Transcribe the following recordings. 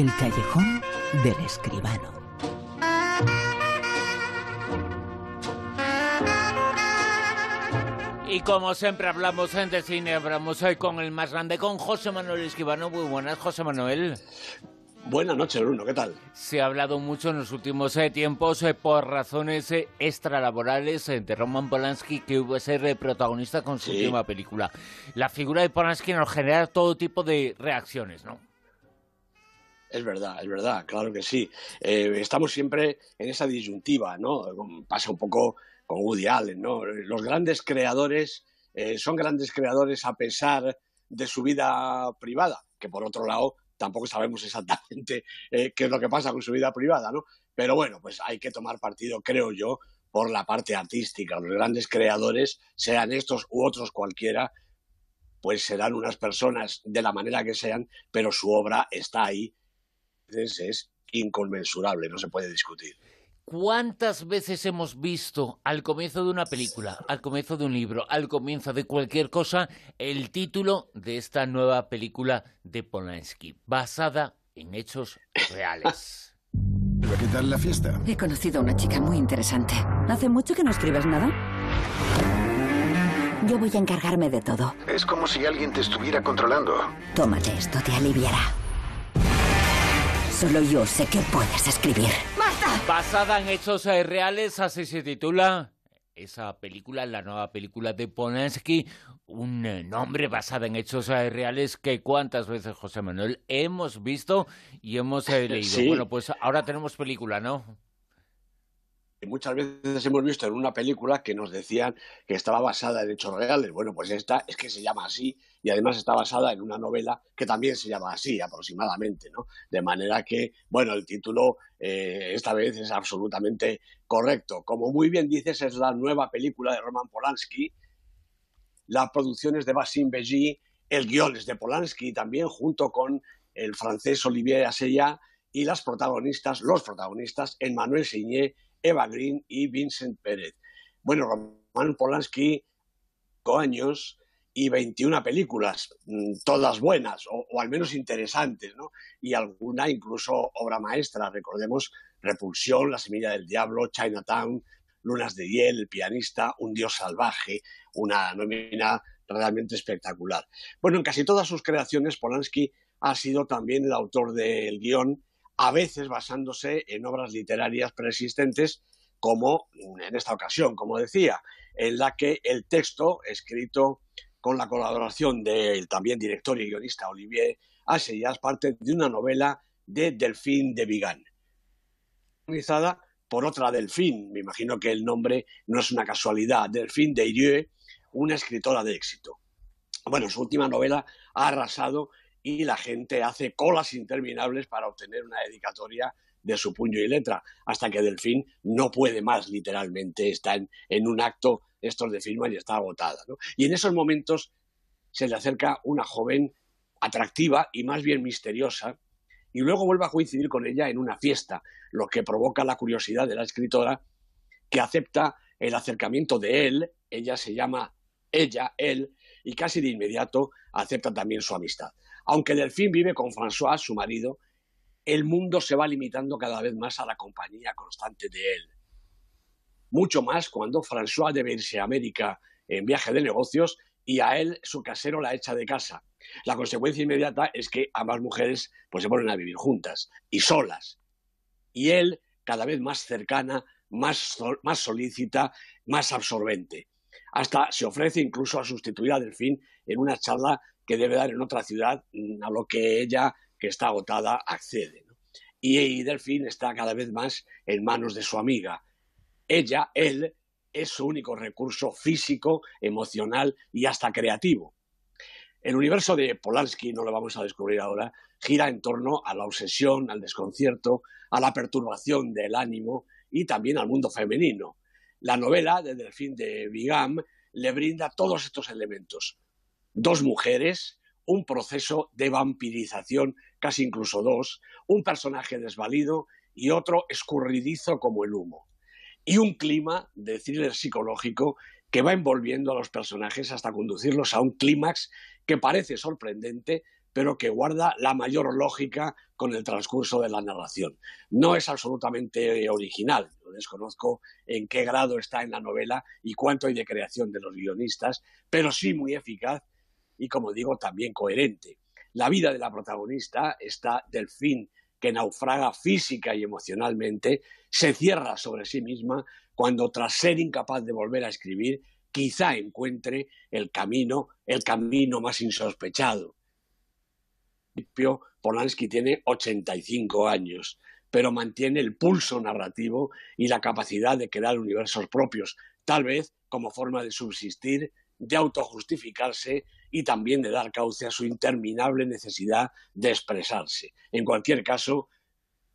El callejón del escribano. Y como siempre hablamos en de cine, hablamos hoy con el más grande, con José Manuel Escribano. Muy buenas, José Manuel. Buenas noches, Bruno, ¿qué tal? Se ha hablado mucho en los últimos eh, tiempos eh, por razones eh, extralaborales de Roman Polanski que hubo a ser protagonista con su última película. La figura de Polanski nos genera todo tipo de reacciones, ¿no? Es verdad, es verdad, claro que sí. estamos siempre en esa disyuntiva, ¿no? Pasa un poco con Woody Allen, ¿no? Los grandes creadores son grandes creadores a pesar de su vida privada, que por otro lado tampoco sabemos exactamente eh, qué es lo que pasa con su vida privada, ¿no? Pero bueno, pues hay que tomar partido, creo yo, por la parte artística. Los grandes creadores, sean estos u otros cualquiera, pues serán unas personas de la manera que sean, pero su obra está ahí. Es inconmensurable, no se puede discutir. ¿Cuántas veces hemos visto al comienzo de una película, al comienzo de un libro, al comienzo de cualquier cosa, el título de esta nueva película de Polanski, basada en hechos reales? ¿Qué tal la fiesta? He conocido a una chica muy interesante. ¿Hace mucho que no escribes nada? Yo voy a encargarme de todo. Es como si alguien te estuviera controlando. Tómate esto, te aliviará. Solo yo sé que puedes escribir. ¡Basta! Basada en hechos eh, reales, así se titula esa película, la nueva película de Polanski, un eh, nombre basado en hechos eh, reales que cuántas veces, José Manuel, hemos visto y hemos leído. Bueno, pues ahora tenemos película, ¿no? Muchas veces hemos visto en una película que nos decían que estaba basada en hechos reales. Bueno, pues esta es que se llama así y además está basada en una novela que también se llama así aproximadamente, ¿no? De manera que, bueno, el título eh, esta vez es absolutamente correcto. Como muy bien dices, es la nueva película de Roman Polanski. La producción es de Bassim Beji, el guion es de Polanski también, junto con el francés Olivier Assayas y las protagonistas, los protagonistas, Emmanuel Signé Eva Green y Vincent Pérez. Bueno, Roman Polanski, años y 21 películas, mm, todas buenas o, al menos interesantes, ¿no? Y alguna incluso obra maestra, recordemos Repulsión, La Semilla del Diablo, Chinatown, Lunas de Hiel, El Pianista, Un Dios Salvaje, una nómina realmente espectacular. Bueno, en casi todas sus creaciones Polanski ha sido también el autor del guion a veces basándose en obras literarias preexistentes, como en esta ocasión, como decía, en la que el texto, escrito con la colaboración del también director y guionista Olivier Assayas, parte de una novela de Delphine de Vigan, organizada por otra Delphine, me imagino que el nombre no es una casualidad, Delphine Deirieux, una escritora de éxito. Bueno, su última novela ha arrasado y la gente hace colas interminables para obtener una dedicatoria de su puño y letra, hasta que Delfín no puede más, literalmente, está en, un acto, estos de firma y está agotada. Y en esos momentos se le acerca una joven atractiva y más bien misteriosa, y luego vuelve a coincidir con ella en una fiesta, lo que provoca la curiosidad de la escritora, que acepta el acercamiento de él, ella se llama ella, él, y casi de inmediato acepta también su amistad. Aunque Delphine vive con François, su marido, el mundo se va limitando cada vez más a la compañía constante de él. Mucho más cuando François debe irse a América en viaje de negocios y a él su casero la echa de casa. La consecuencia inmediata es que ambas mujeres pues, se ponen a vivir juntas y solas. Y él cada vez más cercana, más, más solícita, más absorbente. Hasta se ofrece incluso a sustituir a Delfín en una charla que debe dar en otra ciudad mm, a lo que ella, que está agotada, accede. Y, Delfín está cada vez más en manos de su amiga. Ella, él, es su único recurso físico, emocional y hasta creativo. El universo de Polanski, no lo vamos a descubrir ahora, gira en torno a la obsesión, al desconcierto, a la perturbación del ánimo y también al mundo femenino. La novela de Delfín de Vigam le brinda todos estos elementos dos mujeres, un proceso de vampirización, casi incluso dos, un personaje desvalido y otro escurridizo como el humo. Y un clima de thriller psicológico que va envolviendo a los personajes hasta conducirlos a un clímax que parece sorprendente, pero que guarda la mayor lógica con el transcurso de la narración. No es absolutamente original, yo desconozco en qué grado está en la novela y cuánto hay de creación de los guionistas, pero sí muy eficaz y, como digo, también coherente. La vida de la protagonista, esta Delfín que naufraga física y emocionalmente, se cierra sobre sí misma cuando, tras ser incapaz de volver a escribir, quizá encuentre el camino, el camino más insospechado. Polanski tiene 85 años, pero mantiene el pulso narrativo y la capacidad de crear universos propios, tal vez como forma de subsistir, de autojustificarse y también de dar cauce a su interminable necesidad de expresarse. En cualquier caso,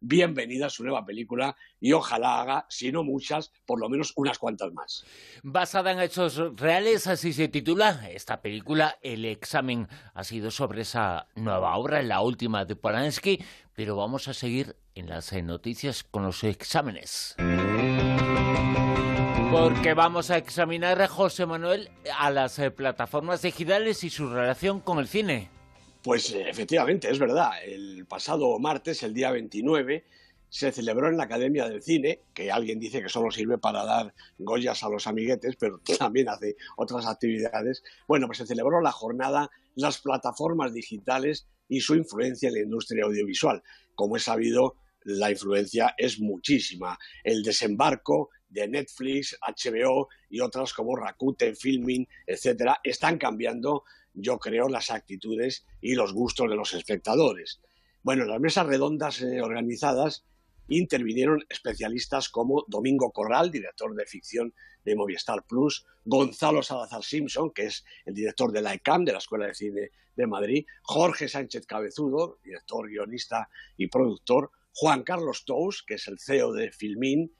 bienvenida a su nueva película y ojalá haga, si no muchas, por lo menos unas cuantas más. Basada en hechos reales, así se titula esta película. El examen ha sido sobre esa nueva obra, la última de Polanski, pero vamos a seguir en las noticias con los exámenes. Porque vamos a examinar, a José Manuel, a las eh, plataformas digitales y su relación con el cine. Pues eh, efectivamente, es verdad. El pasado martes, el día 29, se celebró en la Academia del Cine, que alguien dice que solo sirve para dar goyas a los amiguetes, pero también hace otras actividades. Bueno, pues se celebró la jornada Las plataformas digitales y su influencia en la industria audiovisual. Como es sabido, la influencia es muchísima. El desembarco de Netflix, HBO y otras como Rakuten, Filming, etcétera, están cambiando, yo creo, las actitudes y los gustos de los espectadores. Bueno, en las mesas redondas eh, organizadas intervinieron especialistas como Domingo Corral, director de ficción de Movistar Plus, Gonzalo Salazar Simpson, que es el director de la ECAM, de la Escuela de Cine de Madrid, Jorge Sánchez Cabezudo, director, guionista y productor, Juan Carlos Tous, que es el CEO de Filmin,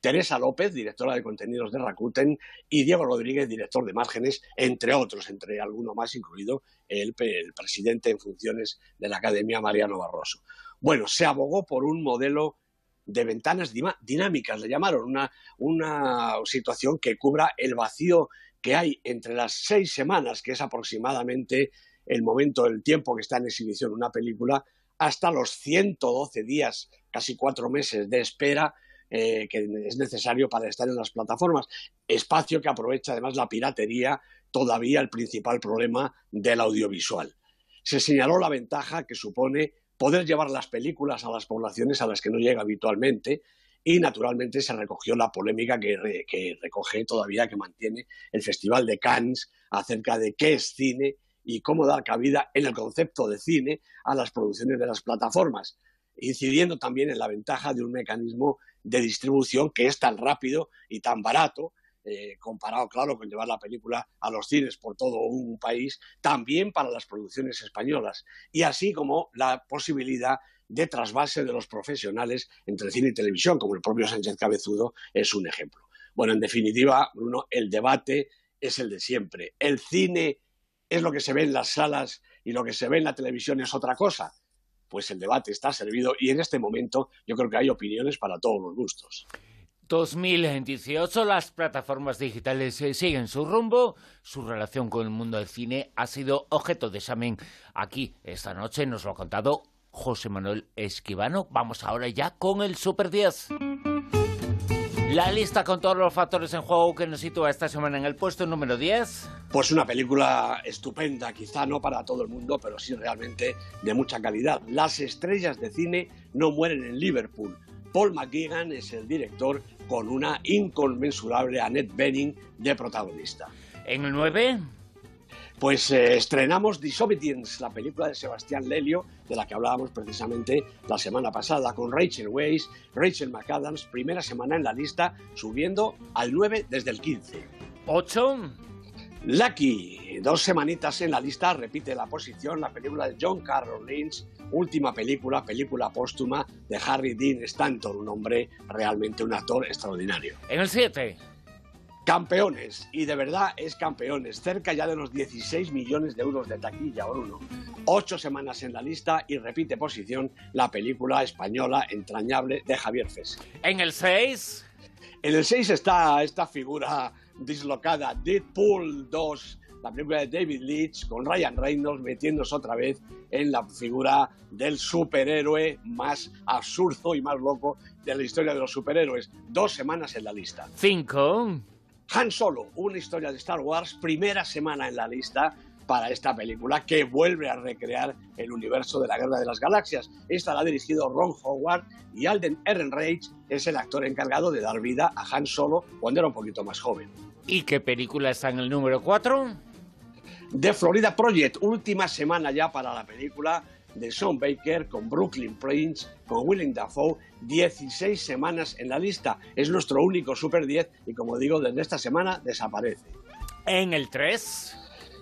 Teresa López, directora de contenidos de Rakuten, y Diego Rodríguez, director de márgenes, entre otros, entre alguno más, incluido el, presidente en funciones de la Academia, Mariano Barroso. Bueno, se abogó por un modelo de ventanas dinámicas, le llamaron, una, una situación que cubra el vacío que hay entre las seis semanas, que es aproximadamente el momento, el tiempo que está en exhibición una película, hasta los 112 días, casi cuatro meses de espera eh, que es necesario para estar en las plataformas. Espacio que aprovecha además la piratería, todavía el principal problema del audiovisual. Se señaló la ventaja que supone poder llevar las películas a las poblaciones a las que no llega habitualmente y naturalmente se recogió la polémica que, que recoge todavía, que mantiene el Festival de Cannes acerca de qué es cine y cómo dar cabida en el concepto de cine a las producciones de las plataformas, incidiendo también en la ventaja de un mecanismo de distribución que es tan rápido y tan barato, eh, comparado, claro, con llevar la película a los cines por todo un país, también para las producciones españolas, y así como la posibilidad de trasvase de los profesionales entre cine y televisión, como el propio Sánchez Cabezudo es un ejemplo. Bueno, en definitiva, Bruno, el debate es el de siempre. El cine es lo que se ve en las salas y lo que se ve en la televisión es otra cosa. Pues el debate está servido y en este momento yo creo que hay opiniones para todos los gustos. 2018 las plataformas digitales eh, siguen su rumbo, su relación con el mundo del cine ha sido objeto de examen aquí esta noche, nos lo ha contado José Manuel Esquivano. Vamos ahora ya con el Super 10. La lista con todos los factores en juego que nos sitúa esta semana en el puesto número 10. Pues una película estupenda, quizá no para todo el mundo, pero sí realmente de mucha calidad. Las estrellas de cine no mueren en Liverpool. Paul McGuigan es el director con una inconmensurable Annette Bening de protagonista. En el 9. Pues eh, estrenamos Disobedience, la película de Sebastián Lelio, de la que hablábamos precisamente la semana pasada, con Rachel Weisz, Rachel McAdams, primera semana en la lista, subiendo al 9 desde el 15. 8. Lucky, dos semanitas en la lista, repite la posición la película de John Carroll Lynch, última película, película póstuma de Harry Dean Stanton, un hombre realmente un actor extraordinario. En el 7. Campeones, y de verdad es campeones, cerca ya de los 16 millones de euros de taquilla, Bruno. Ocho semanas en la lista y repite posición la película española entrañable de Javier Fes. En el 6. En el 6 está esta figura dislocada, Deadpool 2, la película de David Leitch con Ryan Reynolds metiéndose otra vez en la figura del superhéroe más absurdo y más loco de la historia de los superhéroes. Dos semanas en la lista. Cinco. Han Solo, una historia de Star Wars, primera semana en la lista para esta película que vuelve a recrear el universo de la Guerra de las Galaxias. Esta la ha dirigido Ron Howard y Alden Ehrenreich es el actor encargado de dar vida a Han Solo cuando era un poquito más joven. ¿Y qué película está en el número 4? The Florida Project, última semana ya para la película de Sean Baker con Brooklyn Prince, con Willem Dafoe, 16 semanas en la lista. Es nuestro único Super 10 y como digo, desde esta semana desaparece. En el 3.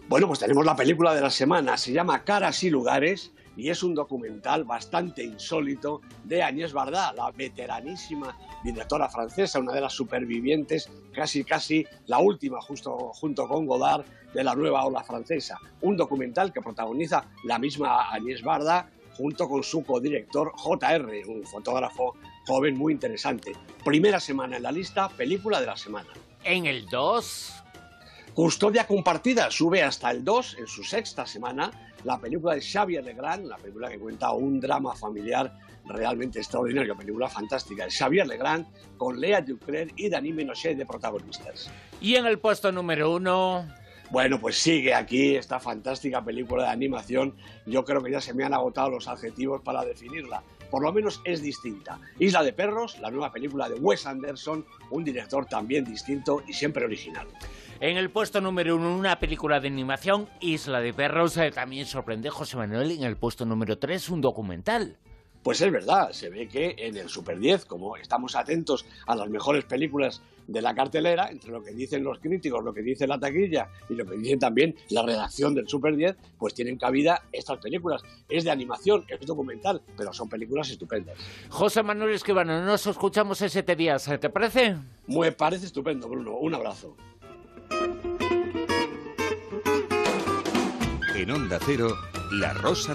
Bueno, pues tenemos la película de la semana, se llama Caras y Lugares y es un documental bastante insólito de Agnès Varda, la veteranísima directora francesa, una de las supervivientes, casi casi la última justo junto con Godard de la nueva ola francesa. Un documental que protagoniza la misma Agnès Varda junto con su codirector JR, un fotógrafo joven muy interesante. Primera semana en la lista, película de la semana. En el 2. Custodia compartida sube hasta el 2 en su sexta semana. La película de Xavier Legrand, la película que cuenta un drama familiar realmente extraordinario, película fantástica. Xavier Legrand con Lea Ducrer y Dani Menochet de protagonistas. Y en el puesto número 1. Bueno, pues sigue aquí esta fantástica película de animación. Yo creo que ya se me han agotado los adjetivos para definirla. Por lo menos es distinta. Isla de Perros, la nueva película de Wes Anderson, un director también distinto y siempre original. En el puesto número uno, una película de animación, Isla de Perros. Eh, también sorprende José Manuel. En el puesto número tres, un documental. Pues es verdad, se ve que en el Super 10, como estamos atentos a las mejores películas de la cartelera, entre lo que dicen los críticos, lo que dice la taquilla y lo que dice también la redacción del Super 10, pues tienen cabida estas películas. Es de animación, es documental, pero son películas estupendas. José Manuel Esquivano, nos escuchamos ese días, ¿te parece? Me parece estupendo, Bruno. Un abrazo. En Onda Cero, La Rosa